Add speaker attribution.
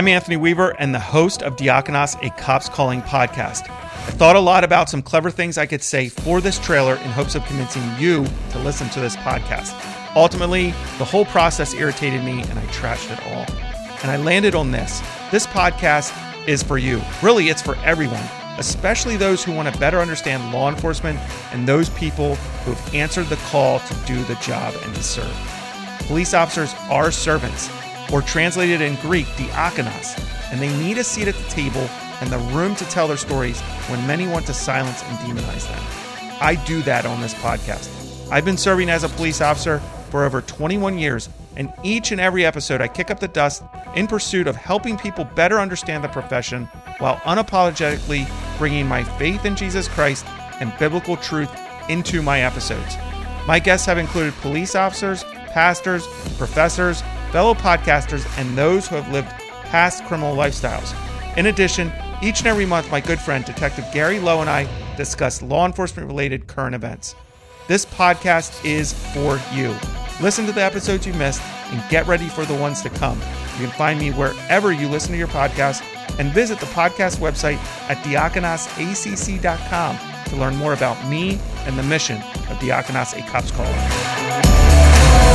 Speaker 1: I'm Anthony Weaver and the host of Diakonos, a Cops Calling podcast. I thought a lot about some clever things I could say for this trailer in hopes of convincing you to listen to this podcast. Ultimately, the whole process irritated me and I trashed it all. And I landed on this. This podcast is for you. Really, it's for everyone, especially those who want to better understand law enforcement and those people who have answered the call to do the job and to serve. Police officers are servants or translated in Greek, the diakonos, and they need a seat at the table and the room to tell their stories when many want to silence and demonize them. I do that on this podcast. I've been serving as a police officer for over 21 years, and each and every episode I kick up the dust in pursuit of helping people better understand the profession while unapologetically bringing my faith in Jesus Christ and biblical truth into my episodes. My guests have included police officers, pastors, professors, fellow podcasters, and those who have lived past criminal lifestyles. In addition, each and every month, my good friend, Detective Gary Lowe, and I discuss law enforcement related current events. This podcast is for you. Listen to the episodes you missed and get ready for the ones to come. You can find me wherever you listen to your podcast and visit the podcast website at diakonosacc.com to learn more about me and the mission of Diakonos, a Cops Caller.